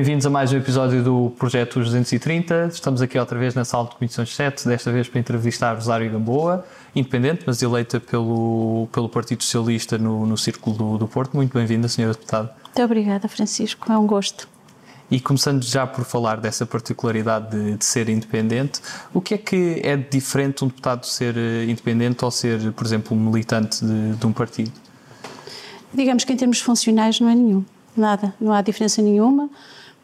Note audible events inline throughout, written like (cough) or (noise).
Bem-vindos a mais um episódio do Projeto 230. Estamos aqui outra vez na sala de comissões 7, desta vez para entrevistar Rosário Gamboa, independente, mas eleita pelo, pelo Partido Socialista no, no Círculo do, do Porto. Muito bem-vinda, Senhora Deputada. Muito obrigada, Francisco. É um gosto. E começando já por falar dessa particularidade de, de, ser independente, o que é que é diferente um deputado ser eh, independente ou ser, por exemplo, um militante de, de um partido? Digamos que em termos funcionais não é nenhum, nada, não há diferença nenhuma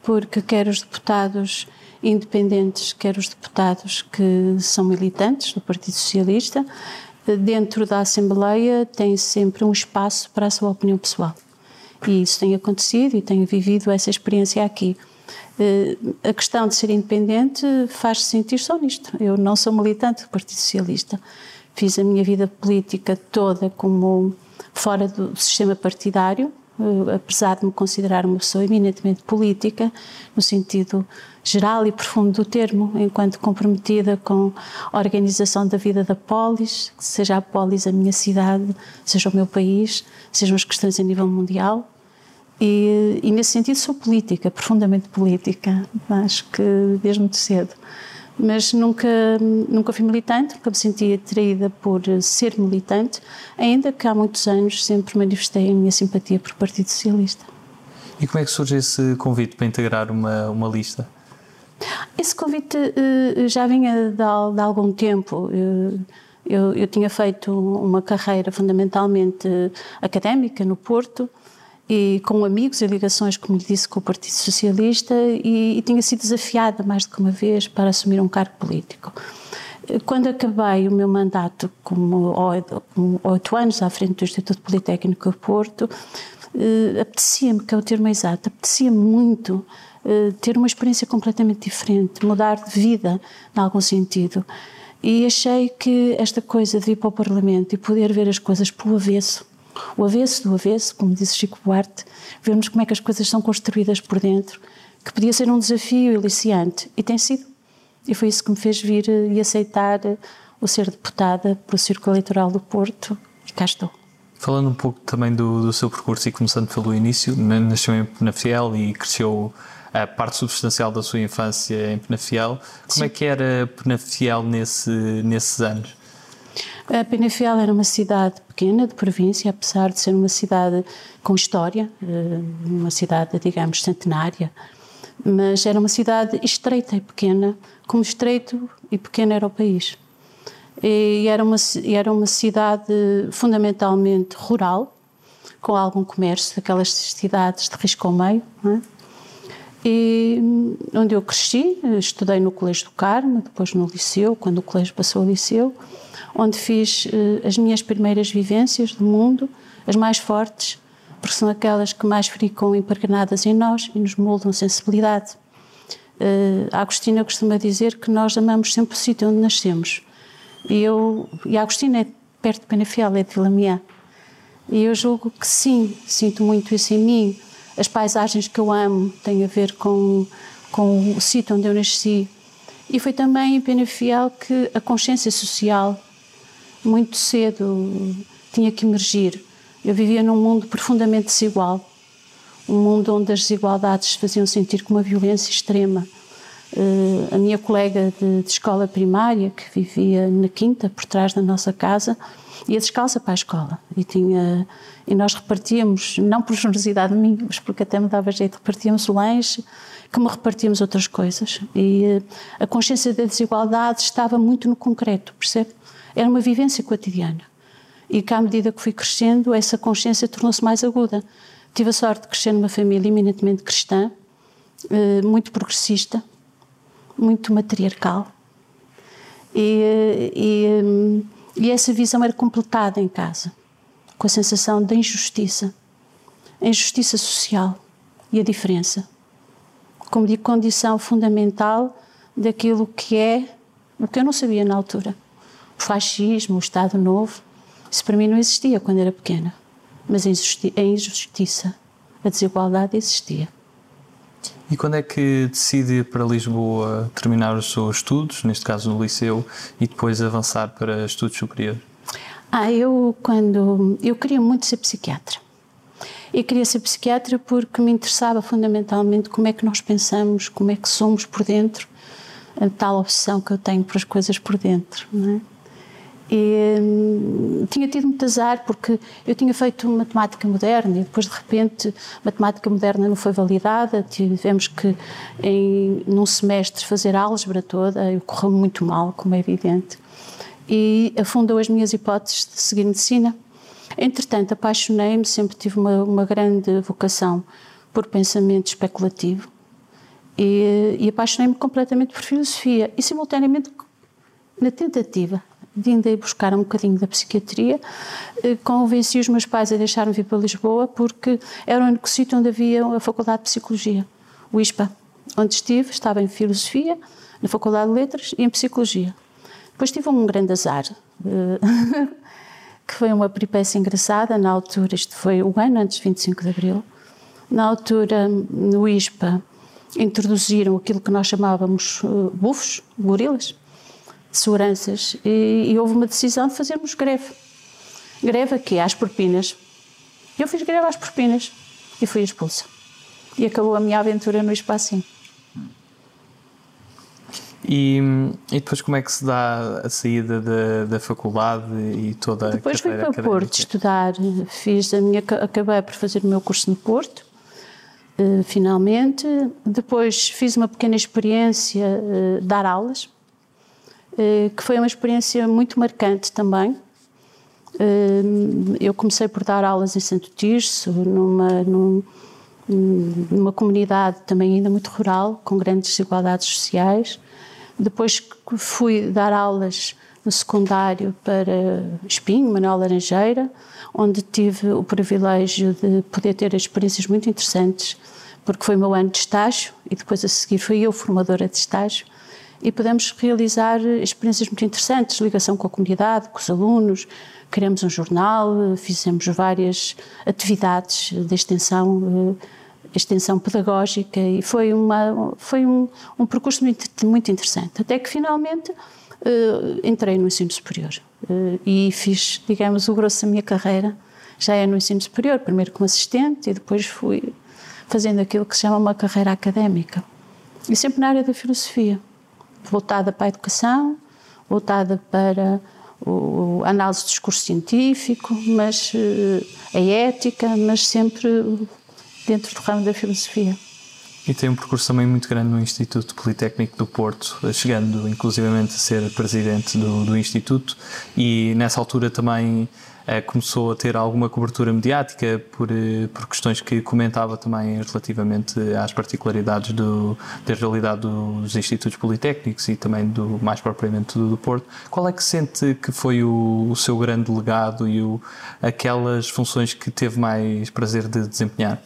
porque quer os deputados independentes, quer os deputados que são militantes do Partido Socialista, dentro da Assembleia têm sempre um espaço para a sua opinião pessoal. E isso tem acontecido e tenho vivido essa experiência aqui. Eh, a questão de ser independente faz-se sentir só nisto. Eu não sou militante do Partido Socialista. Fiz a minha vida política toda como fora do sistema partidário, apesar de me considerar uma pessoa eminentemente política, no sentido geral e profundo do termo, enquanto comprometida com a organização da vida da polis, seja a polis a minha cidade, seja o meu país, sejam as questões a nível mundial. E, e nesse sentido sou política, profundamente política, acho que desde muito cedo mas nunca, nunca fui militante, nunca me senti atraída por ser militante, ainda que há muitos anos sempre manifestei a minha simpatia por Partido Socialista. E como é que surge esse convite para integrar uma, uma lista? Esse convite uh, já vinha de, de, algum tempo. Eu, eu, tinha feito uma carreira fundamentalmente académica no Porto, e com amigos e ligações, como lhe disse, com o Partido Socialista e, e tinha sido desafiada mais do que uma vez para assumir um cargo político. Quando acabei o meu mandato como oito anos à frente do Instituto Politécnico do Porto, eh, apetecia-me, que é o termo exato, apetecia-me muito eh, ter uma experiência completamente diferente, mudar de vida, em algum sentido. E achei que esta coisa de ir para o Parlamento e poder ver as coisas pelo avesso, o avesso do avesso, como disse Chico Buarque, vermos como é que as coisas são construídas por dentro, que podia ser um desafio eliciante, e tem sido. E foi isso que me fez vir eh, e aceitar eh, o ser deputada para o Círculo Eleitoral do Porto, e cá estou. Falando um pouco também do, do seu percurso e começando pelo início, nasceu em Penafiel e cresceu a parte substancial da sua infância em Penafiel. Como Sim. é que era Penafiel nesse, nesses anos? A Penafiel era uma cidade pequena, de província, apesar de ser uma cidade com história, eh, uma cidade, digamos, centenária, mas era uma cidade estreita e pequena, como estreito e pequeno era o país. E era uma, era uma cidade fundamentalmente rural, com algum comércio, daquelas cidades de risco ao meio, é? E hum, onde eu cresci, estudei no Colégio do Carmo, depois no Liceu, quando o colégio passou ao Liceu, onde fiz uh, as minhas primeiras vivências do mundo, as mais fortes, porque são aquelas que mais ficam impregnadas em nós e nos moldam sensibilidade. Uh, a Agostina costuma dizer que nós amamos sempre o sítio onde nascemos. E, eu, e a Agostina é perto de Penafiel, é de Vilamiã. E eu julgo que sim, sinto muito isso em mim. As paisagens que eu amo têm a ver com, com o sítio onde eu nasci. E foi também em Penafiel que a consciência social muito cedo tinha que emergir. Eu vivia num mundo profundamente desigual, um mundo onde as desigualdades faziam sentir com uma violência extrema. Uh, a minha colega de, de, escola primária, que vivia na quinta, por trás da nossa casa, ia descalça para a escola e tinha e nós repartíamos, não por generosidade minha, mas porque até me dava jeito, repartíamos o lanche, como repartíamos outras coisas. E uh, a consciência da desigualdade estava muito no concreto, percebe? Era uma vivência cotidiana. E que, à medida que fui crescendo, essa consciência tornou-se mais aguda. Tive a sorte de crescer numa família eminentemente cristã, eh, muito progressista, muito matriarcal. E, eh, e, eh, e essa visão era completada em casa, com a sensação da injustiça, a injustiça social e a diferença, como de condição fundamental daquilo que é o que eu não sabia na altura o fascismo, o Estado Novo, isso para mim não existia quando era pequena. Mas a injustiça, a desigualdade existia. E quando é que decide ir para Lisboa terminar os seus estudos, neste caso no liceu, e depois avançar para estudos superiores? Ah, eu quando eu queria muito ser psiquiatra. E queria ser psiquiatra porque me interessava fundamentalmente como é que nós pensamos, como é que somos por dentro, a tal obsessão que eu tenho para as coisas por dentro, não é? E hum, tinha tido muito azar porque eu tinha feito matemática moderna e depois de repente matemática moderna não foi validada, tivemos que em num semestre fazer álgebra toda e correu muito mal, como é evidente. E afundou as minhas hipóteses de seguir medicina. Entretanto, apaixonei-me, sempre tive uma, uma grande vocação por pensamento especulativo e, e apaixonei-me completamente por filosofia e simultaneamente na tentativa de ainda ir buscar um bocadinho da psiquiatria, eh, convenci os meus pais a deixar-me vir para Lisboa porque era o único sítio onde havia a Faculdade de Psicologia, o ISPA, onde estive, estava em Filosofia, na Faculdade de Letras e em Psicologia. Depois tive um grande azar, eh, (laughs) que foi uma peripécia engraçada, na altura, isto foi o ano antes de 25 de Abril, na altura, no ISPA, introduziram aquilo que nós chamávamos uh, bufos, gorilas, seguranças, e, e, houve uma decisão de fazermos greve. Greve aqui, às propinas. Eu fiz greve às propinas e fui expulsa. E acabou a minha aventura no espaço E, e, depois como é que se dá a saída da, da faculdade e toda depois a Depois fui para Porto estudar, fiz a minha, acabei por fazer o meu curso no Porto, uh, finalmente. Depois fiz uma pequena experiência uh, dar aulas, que foi uma experiência muito marcante também. eu comecei por dar aulas em Santo Tirso, numa, num, numa comunidade também ainda muito rural, com grandes desigualdades sociais. Depois fui dar aulas no secundário para Espinho, Manuel Laranjeira, onde tive o privilégio de poder ter experiências muito interessantes, porque foi o meu ano de estágio e depois a seguir fui eu formadora de estágio e pudemos realizar experiências muito interessantes, ligação com a comunidade, com os alunos, criamos um jornal, fizemos várias atividades de extensão, eh, extensão pedagógica e foi, uma, foi um, um percurso muito, muito interessante, até que finalmente entrei no ensino superior e fiz, digamos, o grosso da minha carreira já é no ensino superior, primeiro como assistente e depois fui fazendo aquilo que se chama uma carreira académica. E sempre na área da filosofia, voltada para a educação, voltada para o, análise do discurso científico, mas uh, a ética, mas sempre dentro do ramo da filosofia. E tem um percurso também muito grande no Instituto Politécnico do Porto, chegando inclusivamente a ser presidente do, do Instituto e nessa altura também eh, começou a ter alguma cobertura mediática por, eh, por questões que comentava também relativamente às particularidades do, da realidade dos institutos politécnicos e também do mais propriamente do, do Porto. Qual é que sente que foi o, o seu grande legado e o, aquelas funções que teve mais prazer de desempenhar?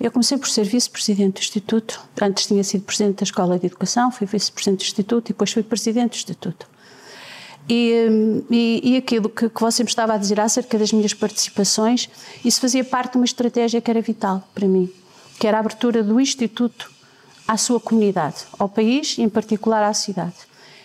Eu comecei por ser vice-presidente do Instituto. Antes tinha sido presidente da Escola de Educação, fui vice-presidente do Instituto e depois fui presidente do Instituto. E, e, e aquilo que, que, você me estava a dizer acerca das minhas participações, isso fazia parte de uma estratégia que era vital para mim, que era a abertura do Instituto à sua comunidade, ao país e, em particular, à cidade.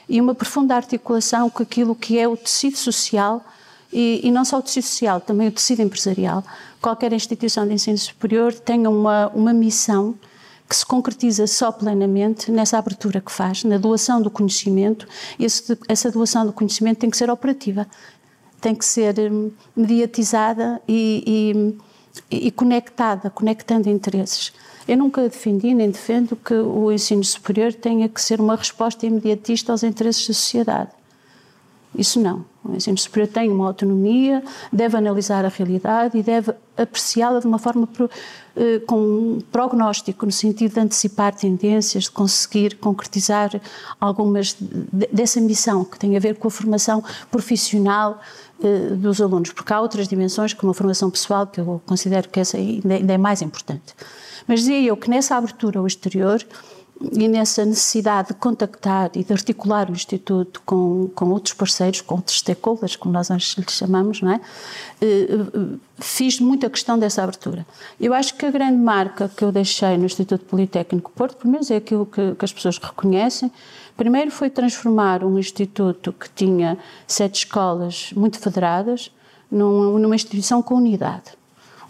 E uma profunda articulação com aquilo que é o tecido social e, e, não só o tecido social, também o tecido empresarial. Qualquer instituição de ensino superior tem uma, uma missão que se concretiza só plenamente nessa abertura que faz, na doação do conhecimento, esse, essa doação do conhecimento tem que ser operativa, tem que ser hum, mediatizada e, e, e conectada, conectando interesses. Eu nunca defendi nem defendo que o ensino superior tenha que ser uma resposta imediatista aos interesses da sociedade. Isso não. O ensino superior tem uma autonomia, deve analisar a realidade e deve apreciá-la de uma forma eh, com um prognóstico, no sentido de antecipar tendências, de conseguir concretizar algumas de, dessa missão que tem a ver com a formação profissional eh, dos alunos, porque há outras dimensões, como a formação pessoal, que eu considero que essa ainda é mais importante. Mas dizia eu que nessa abertura ao exterior, e nessa necessidade de contactar e de articular o Instituto com, com outros parceiros, com outros stakeholders, como nós lhes chamamos, não é? Eh, eh, fiz muita questão dessa abertura. Eu acho que a grande marca que eu deixei no Instituto Politécnico Porto, pelo menos é aquilo que, que as pessoas reconhecem, primeiro foi transformar um instituto que tinha sete escolas muito federadas numa, numa instituição com unidade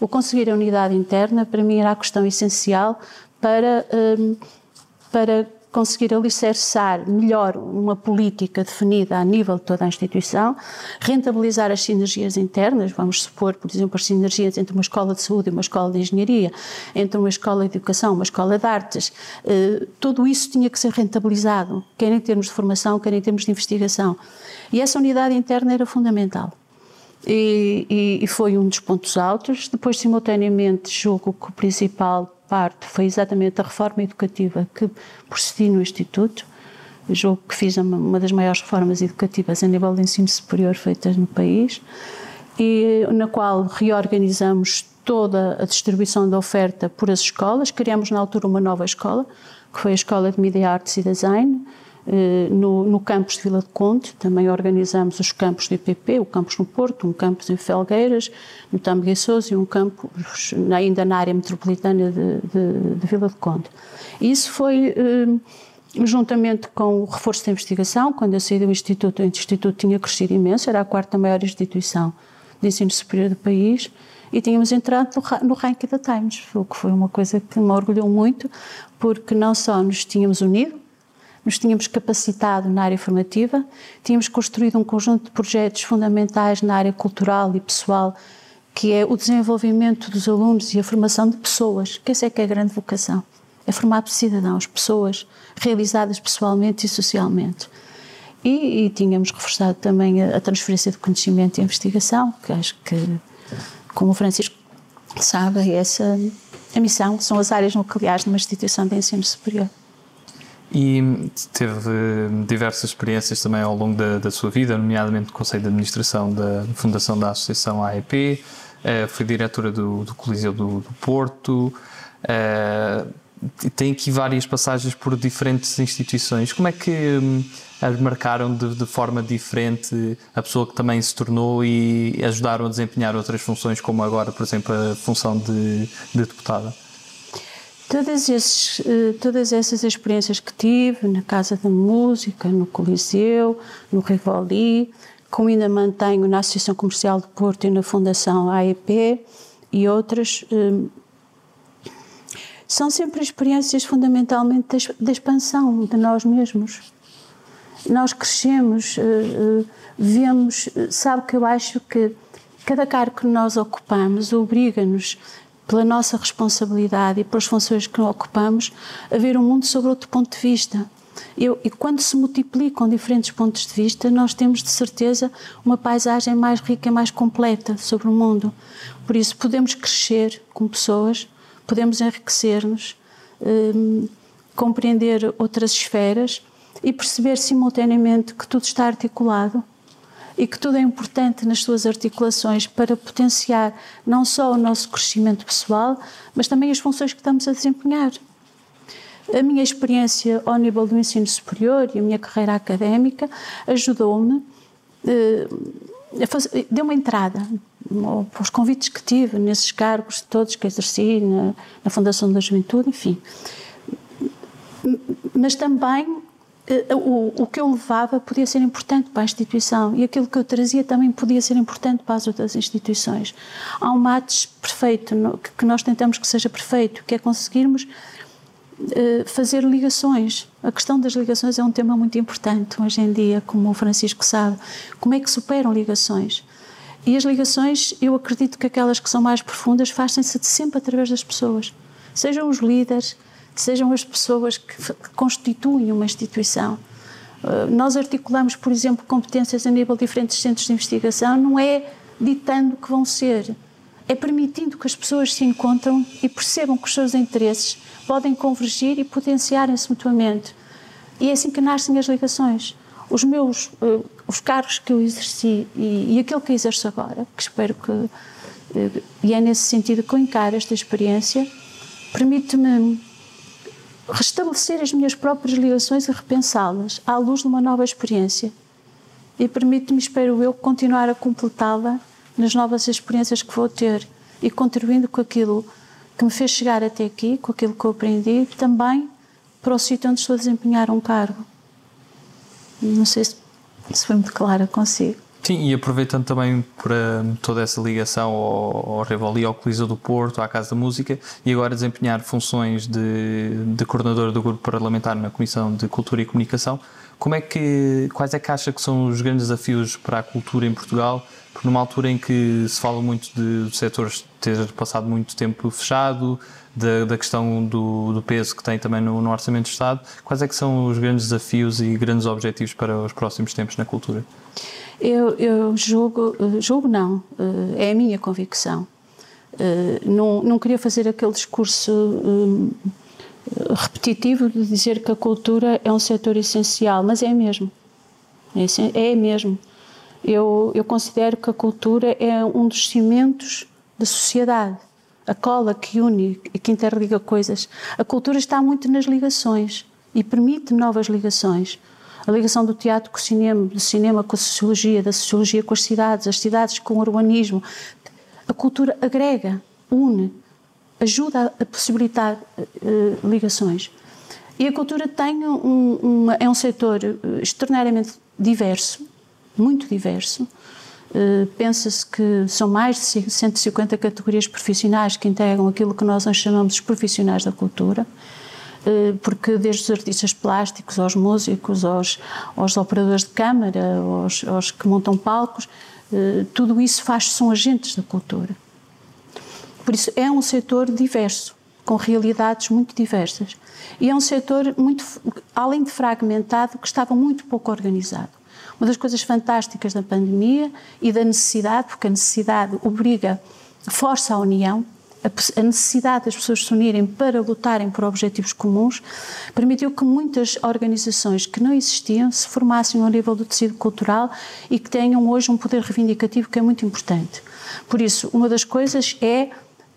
O conseguir a unidade interna, para mim, era a questão essencial para, um, para conseguir alicerçar melhor uma política definida a nível de toda a instituição, rentabilizar as sinergias internas, vamos supor, por exemplo, as sinergias entre uma escola de saúde e uma escola de engenharia, entre uma escola de educação, uma escola de artes, eh, tudo isso tinha que ser rentabilizado, quer em termos de formação, quer em termos de investigação. E essa unidade interna era fundamental. E, e, e, foi um dos pontos altos. Depois, simultaneamente, julgo que o principal parte foi exatamente a reforma educativa que procedi no Instituto. Julgo que fiz uma das maiores reformas educativas a nível de ensino superior feitas no país, e na qual reorganizamos toda a distribuição da oferta por as escolas. Criamos na altura uma nova escola, que foi a Escola de Media Arts e Design, no, no, campus de Vila de Conde, também organizamos os campos do IPP, o campus no Porto, um campus em Felgueiras, no Tambugueçoso e um campus ainda na área metropolitana de, de, de Vila de Conde. Isso foi, eh, juntamente com o reforço da investigação, quando eu saí do Instituto, o Instituto tinha crescido imenso, era a quarta maior instituição de ensino superior do país, e tínhamos entrado no ranking da Times, o que foi uma coisa que me orgulhou muito, porque não só nos tínhamos unido, nos tínhamos capacitado na área formativa, tínhamos construído um conjunto de projetos fundamentais na área cultural e pessoal, que é o desenvolvimento dos alunos e a formação de pessoas, que essa é que é a grande vocação, é formar cidadãos, pessoas realizadas pessoalmente e socialmente. E, e tínhamos reforçado também a, a, transferência de conhecimento e investigação, que acho que, como o Francisco sabe, essa a missão são as áreas nucleares numa instituição de ensino superior. E teve diversas experiências também ao longo da, da sua vida, nomeadamente no Conselho de Administração da Fundação da Associação AEP, uh, foi diretora do, do Coliseu do, do Porto, uh, tem aqui várias passagens por diferentes instituições. Como é que um, as marcaram de, de, forma diferente a pessoa que também se tornou e ajudaram a desempenhar outras funções, como agora, por exemplo, a função de, de deputada? Todas, esses, eh, todas essas experiências que tive na Casa da Música, no Coliseu, no Rivoli, como ainda mantenho na Associação Comercial de Porto e na Fundação AEP e outras, eh, são sempre experiências fundamentalmente da expansão de nós mesmos. Nós crescemos, eh, vemos, sabe que eu acho que cada cargo que nós ocupamos obriga-nos pela nossa responsabilidade e pelas funções que ocupamos, a ver o mundo sobre outro ponto de vista. Eu, e quando se multiplicam diferentes pontos de vista, nós temos de certeza uma paisagem mais rica e mais completa sobre o mundo. Por isso, podemos crescer como pessoas, podemos enriquecer-nos, hum, compreender outras esferas e perceber simultaneamente que tudo está articulado e que tudo é importante nas suas articulações para potenciar não só o nosso crescimento pessoal, mas também as funções que estamos a desempenhar. A minha experiência ao nível do ensino superior e a minha carreira académica ajudou-me, eh, deu uma entrada os convites que tive nesses cargos todos que exerci na, na Fundação da Juventude, enfim. Mas também o, o que eu levava podia ser importante para a instituição e aquilo que eu trazia também podia ser importante para as outras instituições. Há um match perfeito, que nós tentamos que seja perfeito, que é conseguirmos eh, fazer ligações. A questão das ligações é um tema muito importante hoje em dia, como o Francisco sabe. Como é que superam ligações? E as ligações, eu acredito que aquelas que são mais profundas fazem-se sempre através das pessoas. Sejam os líderes, sejam as pessoas que, que constituem uma instituição. Uh, nós articulamos, por exemplo, competências a nível de diferentes centros de investigação, não é ditando que vão ser, é permitindo que as pessoas se encontram e percebam que os seus interesses podem convergir e potenciarem-se mutuamente. E é assim que nascem as ligações. Os meus, uh, os cargos que eu exerci e, e aquilo que exerço agora, que espero que, uh, e é nesse sentido que eu encaro esta experiência, permite-me restabelecer as minhas próprias ligações e repensá-las à luz de uma nova experiência. E permite-me, espero eu, continuar a completá-la nas novas experiências que vou ter e contribuindo com aquilo que me fez chegar até aqui, com aquilo que eu aprendi, também para o sítio onde estou a desempenhar um cargo. Não sei se, foi muito clara consigo. Sim, e aproveitando também para toda essa ligação ao, ao ao Coliseu do Porto, à Casa da Música, e agora desempenhar funções de, de coordenador do grupo parlamentar na Comissão de Cultura e Comunicação, como é que, quais é que acha que são os grandes desafios para a cultura em Portugal? Porque numa altura em que se fala muito de, de setores ter passado muito tempo fechado, da, da questão do, do, peso que tem também no, no Orçamento do Estado, quais é que são os grandes desafios e grandes objetivos para os próximos tempos na cultura? Eu, eu julgo, eh, julgo não, eh, é a minha convicção. Eh, não, não queria fazer aquele discurso repetitivo de dizer que a cultura é um setor essencial, mas é mesmo. É, é mesmo. Eu, eu considero que a cultura é um dos cimentos da sociedade, a cola que une e que interliga coisas. A cultura está muito nas ligações e permite novas ligações a ligação do teatro com o cinema, do cinema com a sociologia, da sociologia com as cidades, as cidades com o urbanismo. A cultura agrega, une, ajuda a possibilitar uh, ligações. E a cultura tem um, um, é um setor eh, extraordinariamente diverso, muito diverso. Uh, Pensa-se que são mais de 150 categorias profissionais que integram aquilo que nós chamamos de profissionais da cultura. Eh, porque desde os artistas plásticos aos músicos, aos, aos operadores de câmara, aos, aos que montam palcos, eh, tudo isso faz, são agentes da cultura. Por isso é um setor diverso, com realidades muito diversas. E é um setor muito, além de fragmentado, que estava muito pouco organizado. Uma das coisas fantásticas da pandemia e da necessidade, porque a necessidade obriga, força a união, a necessidade das pessoas se unirem para lutarem por objetivos comuns, permitiu que muitas organizações que não existiam se formassem ao nível do tecido cultural e que tenham hoje um poder reivindicativo que é muito importante. Por isso, uma das coisas é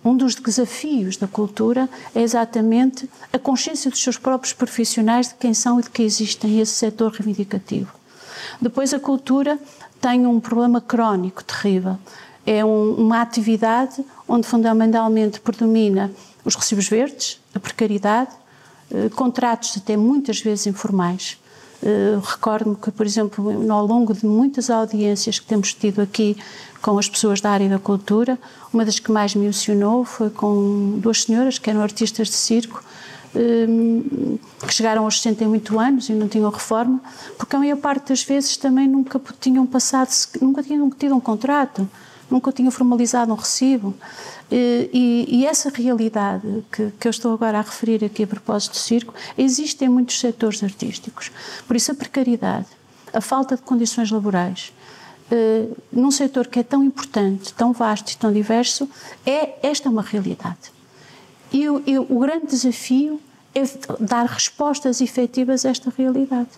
um dos desafios da cultura é exatamente a consciência dos seus próprios profissionais de quem são e de que existem esse setor reivindicativo. Depois, a cultura tem um problema crónico terrível, é um, uma atividade onde fundamentalmente predomina os recibos verdes, a precariedade, eh, contratos até muitas vezes informais. Eh, Recordo-me que, por exemplo, ao longo de muitas audiências que temos tido aqui com as pessoas da área da cultura, uma das que mais me emocionou foi com duas senhoras que eram artistas de circo, que chegaram aos 68 anos e não tinham reforma, porque a maior parte das vezes também nunca tinham passado, nunca tinham tido um contrato nunca tinha formalizado um recibo. E, e, essa realidade que, que, eu estou agora a referir aqui a propósito do circo, existe em muitos setores artísticos. Por isso, a precariedade, a falta de condições laborais, uh, num setor que é tão importante, tão vasto e tão diverso, é esta é uma realidade. E, e o grande desafio dar respostas efetivas a esta realidade.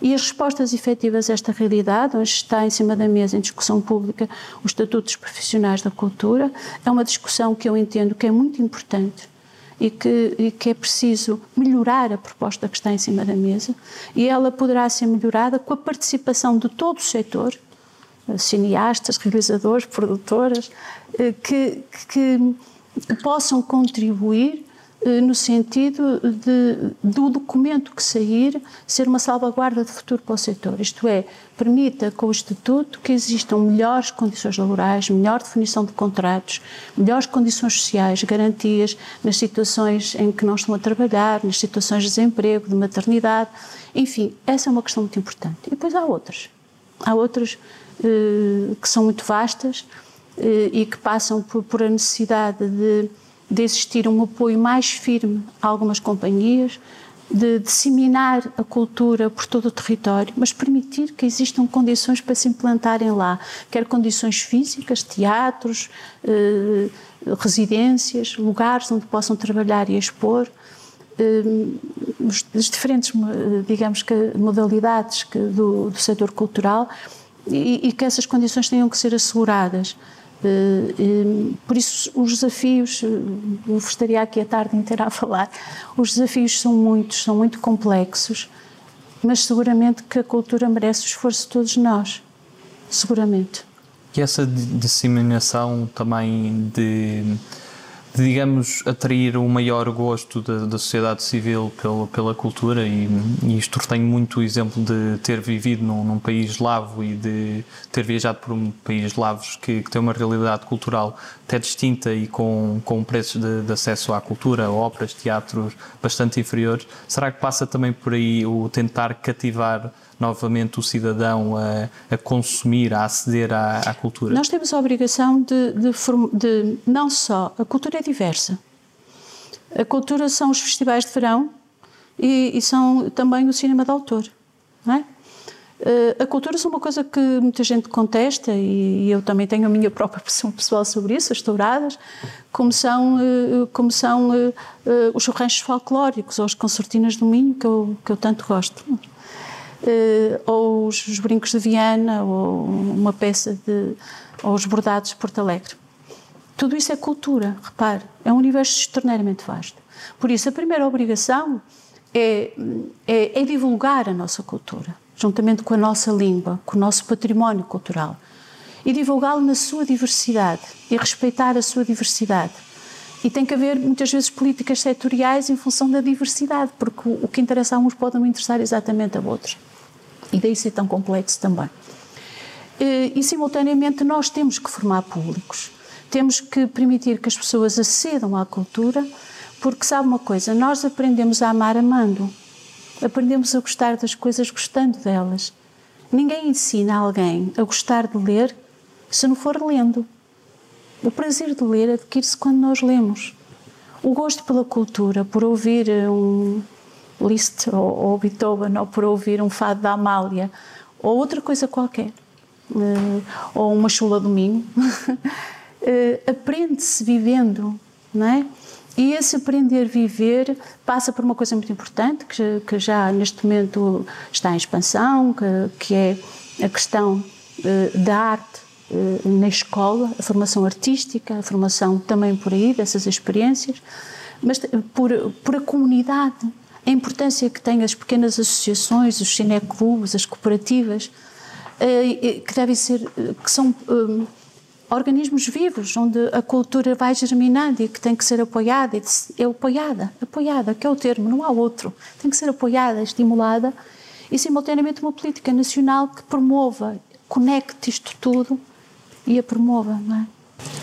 E as respostas efetivas a esta realidade, hoje está em cima da mesa em discussão pública o Estatuto dos Profissionais da Cultura, é uma discussão que eu entendo que é muito importante e que, e que, é preciso melhorar a proposta que está em cima da mesa e ela poderá ser melhorada com a participação de todo o setor, cineastas, realizadores, produtoras, eh, que, que possam contribuir no sentido de, do documento que sair ser uma salvaguarda de futuro para o setor, isto é, permita com o Estatuto que existam melhores condições laborais, melhor definição de contratos, melhores condições sociais, garantias nas situações em que não estão a trabalhar, nas situações de desemprego, de maternidade, enfim, essa é uma questão muito importante. E depois há outras. Há outras eh, que são muito vastas eh, e que passam por, por a necessidade de de existir um apoio mais firme a algumas companhias, de disseminar a cultura por todo o território, mas permitir que existam condições para se implantarem lá, quer condições físicas, teatros, eh, residências, lugares onde possam trabalhar e expor, eh, as diferentes, digamos que, modalidades que, do, do setor cultural e, e que essas condições tenham que ser asseguradas. Eh, por isso, os desafios, eh, eu estaria aqui a tarde inteira a falar, os desafios são muitos, são muito complexos, mas seguramente que a cultura merece o esforço de todos nós. Seguramente. E essa disseminação também de, digamos, atrair um maior gosto da, da sociedade civil pela, pela cultura e, e isto tenho muito o exemplo de ter vivido num, num, país eslavo e de ter viajado por um país eslavo que, que, tem uma realidade cultural até distinta e com, com preços de, de acesso à cultura, óperas, teatros bastante inferiores. Será que passa também por aí o tentar cativar novamente o cidadão a, a consumir, a aceder à, à, cultura? Nós temos a obrigação de, de, de, não só. A cultura é diversa. A cultura são os festivais de verão e, e são também o cinema de autor. Não é? Uh, a cultura é uma coisa que muita gente contesta e, eu também tenho a minha (laughs) própria pressão pessoal sobre isso, as touradas, como são, uh, como são uh, os ranchos folclóricos ou as concertinas do Minho, que eu, que eu tanto gosto. Eh, ou os, os, brincos de Viana, ou uma peça de. ou os bordados de Porto Alegre. Tudo isso é cultura, repare, é um universo extraordinariamente vasto. Por isso, a primeira obrigação é, é, é divulgar a nossa cultura, juntamente com a nossa língua, com o nosso património cultural. E divulgá-lo na sua diversidade e respeitar a sua diversidade. E tem que haver, muitas vezes, políticas setoriais em função da diversidade, porque o que interessa a uns pode não interessar exatamente a outros. E daí ser tão complexo também. E, e, simultaneamente, nós temos que formar públicos. Temos que permitir que as pessoas acedam à cultura, porque sabe uma coisa, nós aprendemos a amar amando. Aprendemos a gostar das coisas gostando delas. Ninguém ensina alguém a gostar de ler se não for lendo. O prazer de ler adquire-se quando nós lemos. O gosto pela cultura, por ouvir um, Liszt ou, ou Beethoven, ou por ouvir um fado da Amália, ou outra coisa qualquer, uh, ou uma chula do Minho, uh, (laughs) aprende-se vivendo, não é? E esse aprender a viver passa por uma coisa muito importante, que, que já neste momento está em expansão, que, que é a questão uh, da arte na escola, a formação artística, a formação também por aí, dessas experiências, mas por, por a comunidade, a importância que têm as pequenas associações, os cineclubes, as cooperativas, eh, que devem ser, que são organismos vivos, onde a cultura vai germinando e que tem que ser apoiada, é apoiada, apoiada, que é o termo, não há outro, tem que ser apoiada, estimulada, e simultaneamente uma política nacional que promova, conecte isto tudo e a promova, não é?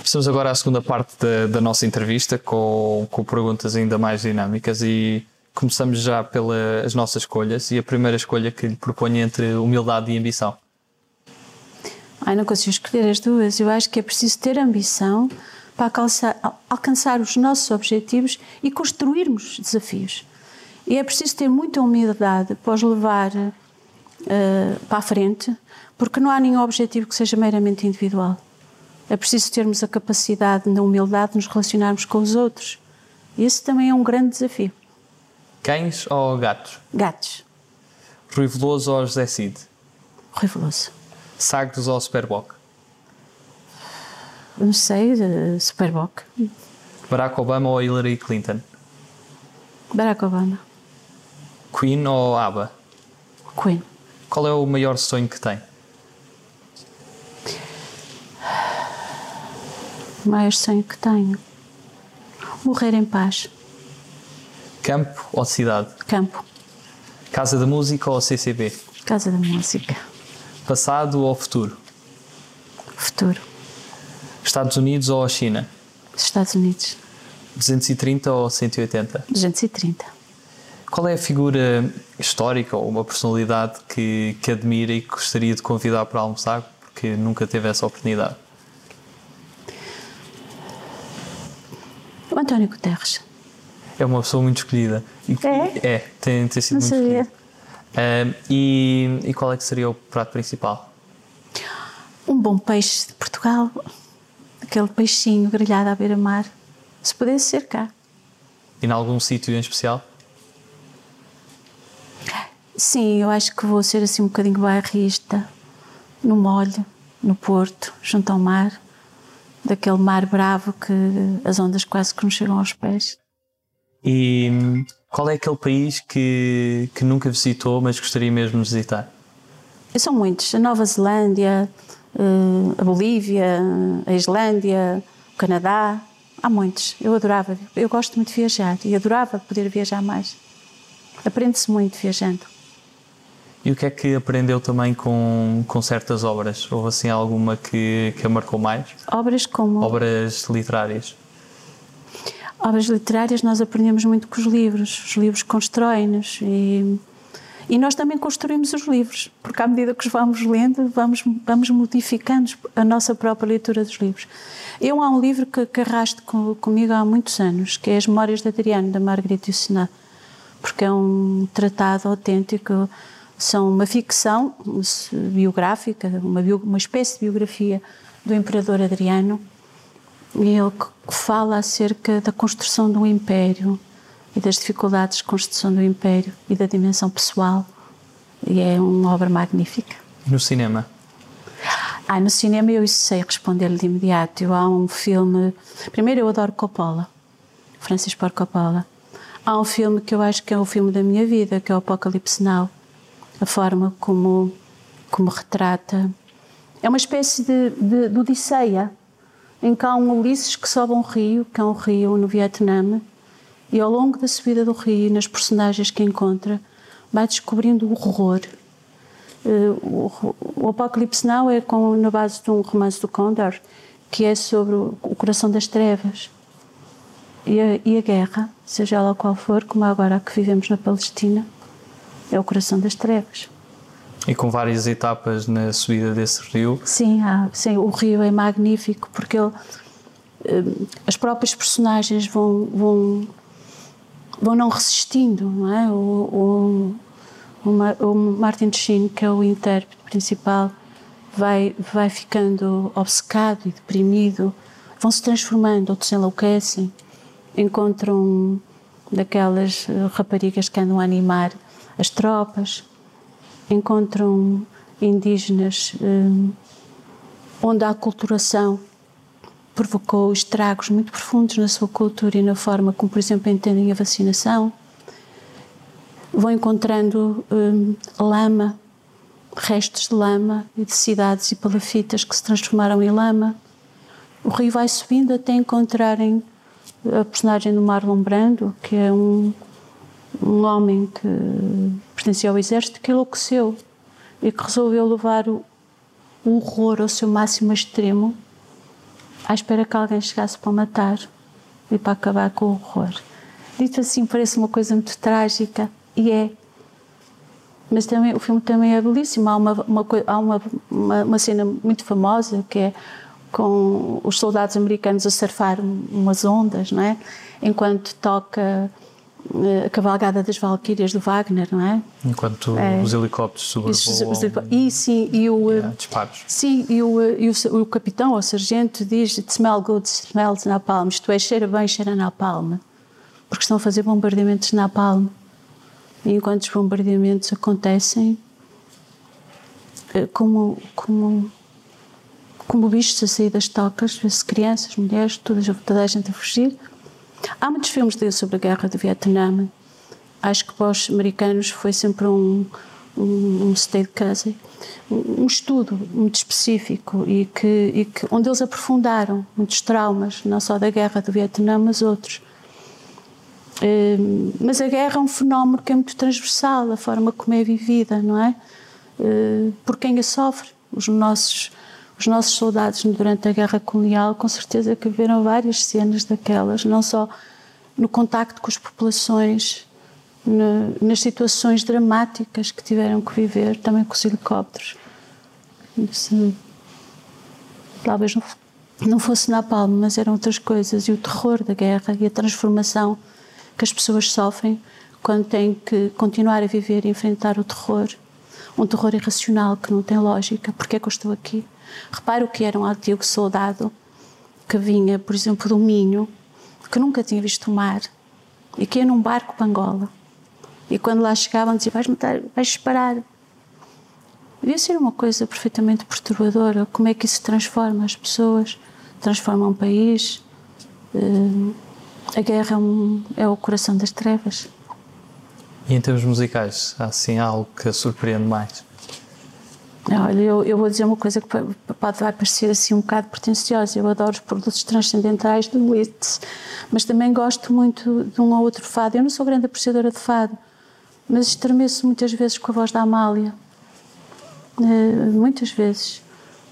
Passamos agora à segunda parte da, da nossa entrevista com, com perguntas ainda mais dinâmicas e começamos já pelas nossas escolhas e a primeira escolha que lhe proponho entre humildade e ambição. Ai, não consigo escolher as duas. Eu acho que é preciso ter ambição para alcançar, alcançar os nossos objetivos e construirmos desafios. E é preciso ter muita humildade para os levar uh, para a frente, porque não há nenhum objetivo que seja meramente individual. É preciso termos a capacidade, na humildade, de nos relacionarmos com os outros. E esse também é um grande desafio. Cães ou gatos? Gatos. Rui Veloso ou José Cid? Rui Veloso. Sagres ou Superboc? Não sei, uh, Superboc. Barack Obama ou Hillary Clinton? Barack Obama. Queen ou ABBA? Queen. Qual é o maior sonho que tem? O maior sonho que tenho? Morrer em paz. Campo ou cidade? Campo. Casa da Música ou CCB? Casa da Música. Passado ou futuro? Futuro. Estados Unidos ou China? Estados Unidos. 230 ou 180? 230. Qual é a figura histórica ou uma personalidade que, que admira e que gostaria de convidar para almoçar porque nunca teve essa oportunidade? O António Guterres. É uma pessoa muito escolhida. E, é? É, tem, tem sido Não muito sabia. escolhida. Um, e, e qual é que seria o prato principal? Um bom peixe de Portugal, aquele peixinho grelhado à beira-mar, se pudesse ser cá. E em algum sítio em especial? Sim, eu acho que vou ser assim um bocadinho bairrista, no molho, no Porto, junto ao mar, daquele mar bravo que as ondas quase que nos chegam aos pés. E qual é aquele país que, que nunca visitou, mas gostaria mesmo de visitar? São muitos. A Nova Zelândia, eh, a Bolívia, a Islândia, o Canadá. há muitos. Eu adorava, eu gosto muito de viajar e adorava poder viajar mais. Aprende-se muito viajando. E o que é que aprendeu também com, com certas obras? Houve assim alguma que, que a marcou mais? Obras como. Obras literárias. Obras literárias nós aprendemos muito com os livros. Os livros constroem-nos e, e nós também construímos os livros, porque à medida que os vamos lendo, vamos, vamos modificando a nossa própria leitura dos livros. Eu há um livro que, que arrasto com, comigo há muitos anos, que é As Memórias de Adriano, da Margarita Yourcenar, porque é um tratado autêntico são uma ficção biográfica, uma, bio, uma espécie de biografia do imperador Adriano, ele fala acerca da construção do império e das dificuldades de construção do império e da dimensão pessoal, e é uma obra magnífica. No cinema? Ah, no cinema eu sei responder-lhe de imediato. Eu, há um filme. Primeiro, eu adoro Coppola, Francis Ford Coppola. Há um filme que eu acho que é o filme da minha vida, que é o Apocalipse Now a forma como, como retrata. É uma espécie de, de, de Odisseia, em que há um Ulisses que sobe um rio, que é um rio no Vietnã, e ao longo da subida do rio, nas personagens que encontra, vai descobrindo o horror. Uh, o, Apocalipse Now é com, na base de um romance do Condor, que é sobre o, o coração das trevas. E a, e a, guerra, seja ela qual for, como agora a que vivemos na Palestina, é o coração das trevas. E com várias etapas na subida desse rio? Sim, há, sim o rio é magnífico porque ele, eh, as próprias personagens vão, vão, vão não resistindo, não é? O, o, o Martin Sheen, que é o intérprete principal, vai, vai ficando obcecado e deprimido, vão se transformando, outros enlouquecem, encontram daquelas eh, raparigas que andam a animar as tropas, encontram indígenas um, onde a aculturação provocou estragos muito profundos na sua cultura e na forma como, por exemplo, entendem a vacinação. Vão encontrando um, lama, restos de lama e de cidades e palafitas que se transformaram em lama. O rio vai subindo até encontrarem a personagem do Marlon Brando, que é um um homem que pertencia ao exército que enlouqueceu e que resolveu levar o, o horror ao seu máximo extremo à espera que alguém chegasse para matar e para acabar com o horror. Dito assim, parece uma coisa muito trágica e é. Mas também, o filme também é belíssimo. Há, uma, uma, há uma, uma, uma cena muito famosa que é com os soldados americanos a surfar umas ondas, não é? Enquanto toca a cavalgada das Valquírias do Wagner, não é? Enquanto é. os helicópteros sobrevoam. E sim, e o yeah, disparos. Sim, e o, e o, o capitão ou o sargento diz: "It smell good, smells napalm". Isto é, cheira bem, cheira napalm, porque estão a fazer bombardeamentos na napalm. E enquanto os bombardeamentos acontecem, eh, como como como bichos a sair das tocas, vê-se crianças, mulheres, toda, toda a gente a fugir Há muitos filmes dele sobre a guerra do Vietnã. Acho que para os americanos foi sempre um, um, um state cousin, um, estudo muito específico e que, e que onde eles aprofundaram muitos traumas, não só da guerra do Vietnã, mas outros. Uh, mas a guerra é um fenómeno que é muito transversal, a forma como é vivida, não é? Uh, por quem a sofre. Os nossos os nossos soldados durante a guerra colonial, com certeza que viram várias cenas daquelas, não só no contacto com as populações, no, nas situações dramáticas que tiveram que viver, também com os helicópteros. Se, talvez não, não fosse Napalm, mas eram outras coisas. E o terror da guerra e a transformação que as pessoas sofrem quando têm que continuar a viver e enfrentar o terror. Um terror irracional que não tem lógica. Porque é que eu estou aqui? Repare o que era um antigo soldado que vinha, por exemplo, do Minho, que nunca tinha visto o mar e que ia num barco para Angola. E quando lá chegavam, dizia: Vais matar, vais disparar. Devia ser uma coisa perfeitamente perturbadora. Como é que isso transforma as pessoas, transforma um país? Uh, a guerra é, um, é, o coração das trevas. E em termos musicais, há assim algo que a surpreende mais? Olha, eu, eu, vou dizer uma coisa que pode parecer assim um bocado pretenciosa. Eu adoro os produtos transcendentais do Litz, mas também gosto muito de um ou outro fado. Eu não sou grande apreciadora de fado, mas estremeço muitas vezes com a voz da Amália. Uh, muitas vezes.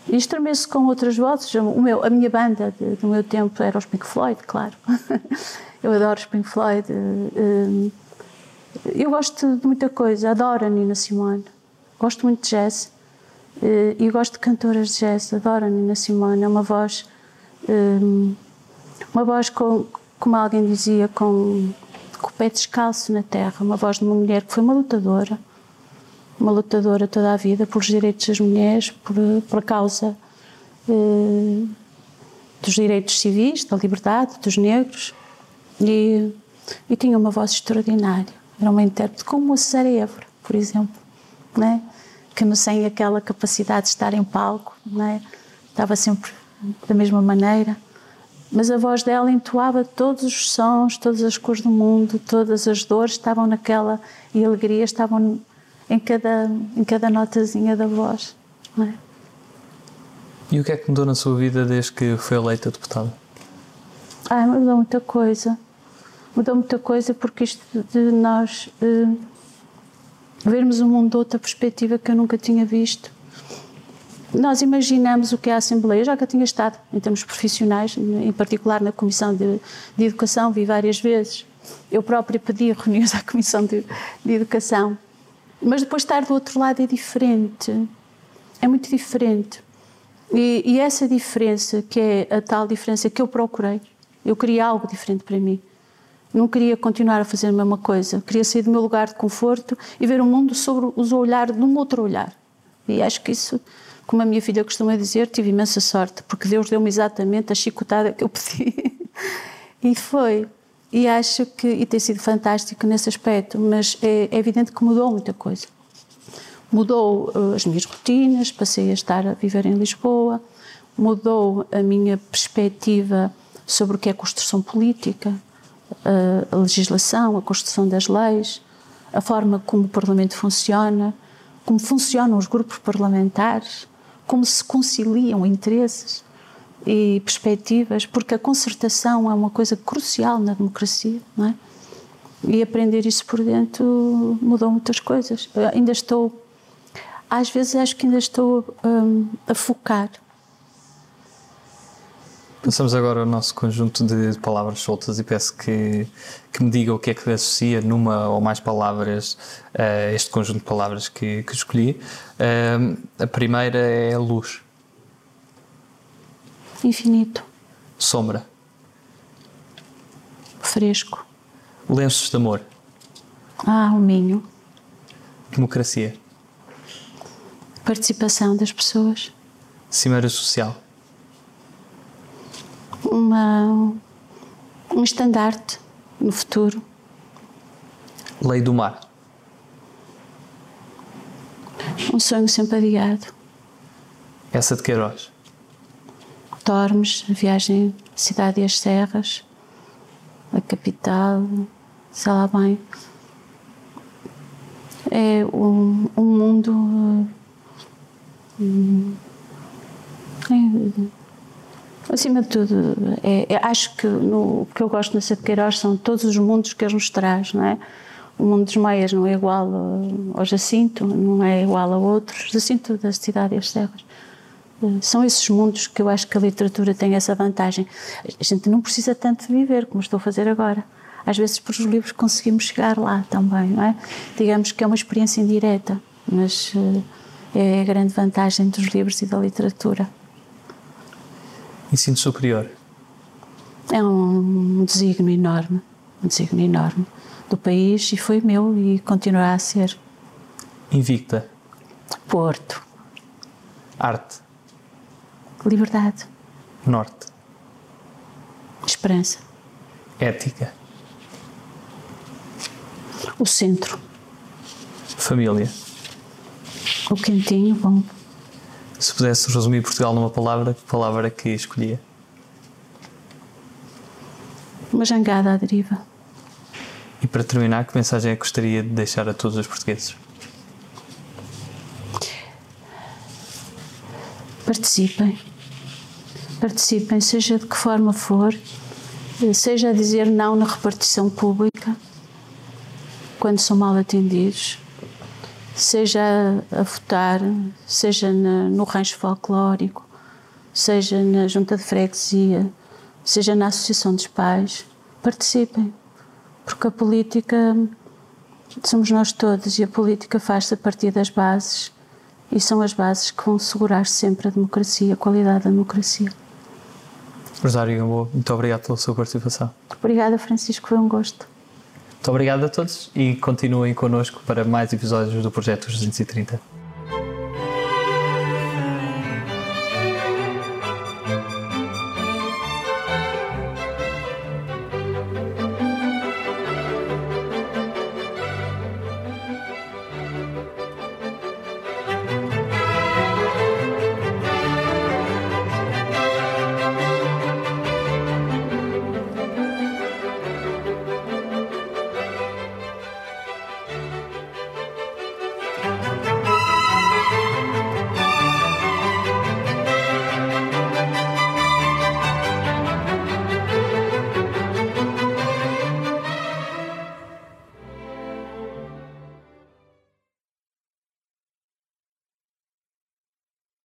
E estremeço com outras vozes. O meu, a minha banda de, do meu tempo era os Pink Floyd, claro. (laughs) eu adoro os Pink Floyd. Uh, eu gosto de muita coisa. Adoro a Nina Simone. Gosto muito de jazz. Uh, e gosto de cantoras de jazz. Adoro a Nina Simone. É uma voz... uma voz com, como alguém dizia, com, com o pé descalço na terra. Uma voz de uma mulher que foi uma lutadora uma lutadora toda a vida pelos direitos das mulheres, por, pela causa eh, dos direitos civis, da liberdade, dos negros, e, e, tinha uma voz extraordinária. Era uma intérprete como a Cesara Évora, por exemplo, né? Não sem aquela capacidade de estar em palco, né? estava sempre da mesma maneira, mas a voz dela entoava todos os sons, todas as cores do mundo, todas as dores estavam naquela e alegria estavam em cada, em cada notazinha da voz. É? E o que é que mudou na sua vida desde que foi eleita deputada? Ah, mudou muita coisa. Mudou muita coisa porque isto de nós uh, vermos o mundo de outra perspectiva que eu nunca tinha visto. Nós imaginamos o que é a Assembleia, já que eu tinha estado em termos profissionais, em particular na Comissão de, de Educação, vi várias vezes. Eu própria pedi (laughs) reuniões à Comissão de, de Educação mas depois estar do outro lado é diferente. É muito diferente. E, e, essa diferença, que é a tal diferença que eu procurei, eu queria algo diferente para mim. Não queria continuar a fazer a mesma coisa. Queria sair do meu lugar de conforto e ver o mundo sobre o olhar de um outro olhar. E acho que isso, como a minha filha costuma dizer, tive imensa sorte, porque Deus deu-me exatamente a chicotada que eu pedi. (laughs) e foi. E acho que, e tem sido fantástico nesse aspecto, mas é, é evidente que mudou muita coisa. Mudou uh, as minhas rotinas, passei a estar a viver em Lisboa, mudou a minha perspectiva sobre o que é construção política, a legislação, a construção das leis, a forma como o Parlamento funciona, como funcionam os grupos parlamentares, como se conciliam interesses e perspectivas, porque a concertação é uma coisa crucial na democracia, não é? E aprender isso por dentro mudou muitas coisas. Eu ainda estou, às vezes acho que ainda estou um, a focar. Passamos agora ao nosso conjunto de palavras soltas e peço que, que me diga o que é que associa numa ou mais palavras a uh, este conjunto de palavras que, que escolhi. Uh, a primeira é luz. Infinito. Sombra. Fresco. Lenços de amor. Ah, o Minho. Democracia. Participação das pessoas. Cimeira social. Uma, um estandarte no futuro. Lei do mar. Um sonho sempre adiado. Essa de Queiroz. Tormes, a viagem cidade e as serras, a capital, sei lá bem. É um, um mundo. Um, é, acima de tudo, é, é, acho que no, o que eu gosto na Sede Queiroz são todos os mundos que ele nos traz, não é? O mundo dos meias não é igual ao Jacinto, não é igual a outros. Jacinto da cidade e as serras são esses mundos que eu acho que a literatura tem essa vantagem. A gente não precisa tanto de viver como estou a fazer agora. Às vezes, por os livros, conseguimos chegar lá também, não é? Digamos que é uma experiência indireta, mas eh, é a grande vantagem dos livros e da literatura. Ensino superior? É um desígnio enorme, um desígnio enorme do país e foi meu e continuará a ser. Invicta? Porto. Arte? Liberdade. Norte. Esperança. Ética. O centro. Família. O quentinho, bom. Se pudesse resumir Portugal numa palavra, que palavra que escolhia? Uma jangada à deriva. E para terminar, que mensagem é que gostaria de deixar a todos os portugueses? participem. Participem, seja de que forma for, seja a dizer não na repartição pública, quando são mal atendidos, seja a, votar, seja na, no rancho folclórico, seja na junta de freguesia, seja na associação dos pais, participem, porque a política somos nós todos e a política faz-se a partir das bases e são as bases que vão segurar sempre a democracia, a qualidade da democracia. Rosário Gamboa, muito obrigado pela sua participação. Obrigada, Francisco, foi um gosto. Muito obrigado a todos e continuem connosco para mais episódios do Projeto 230.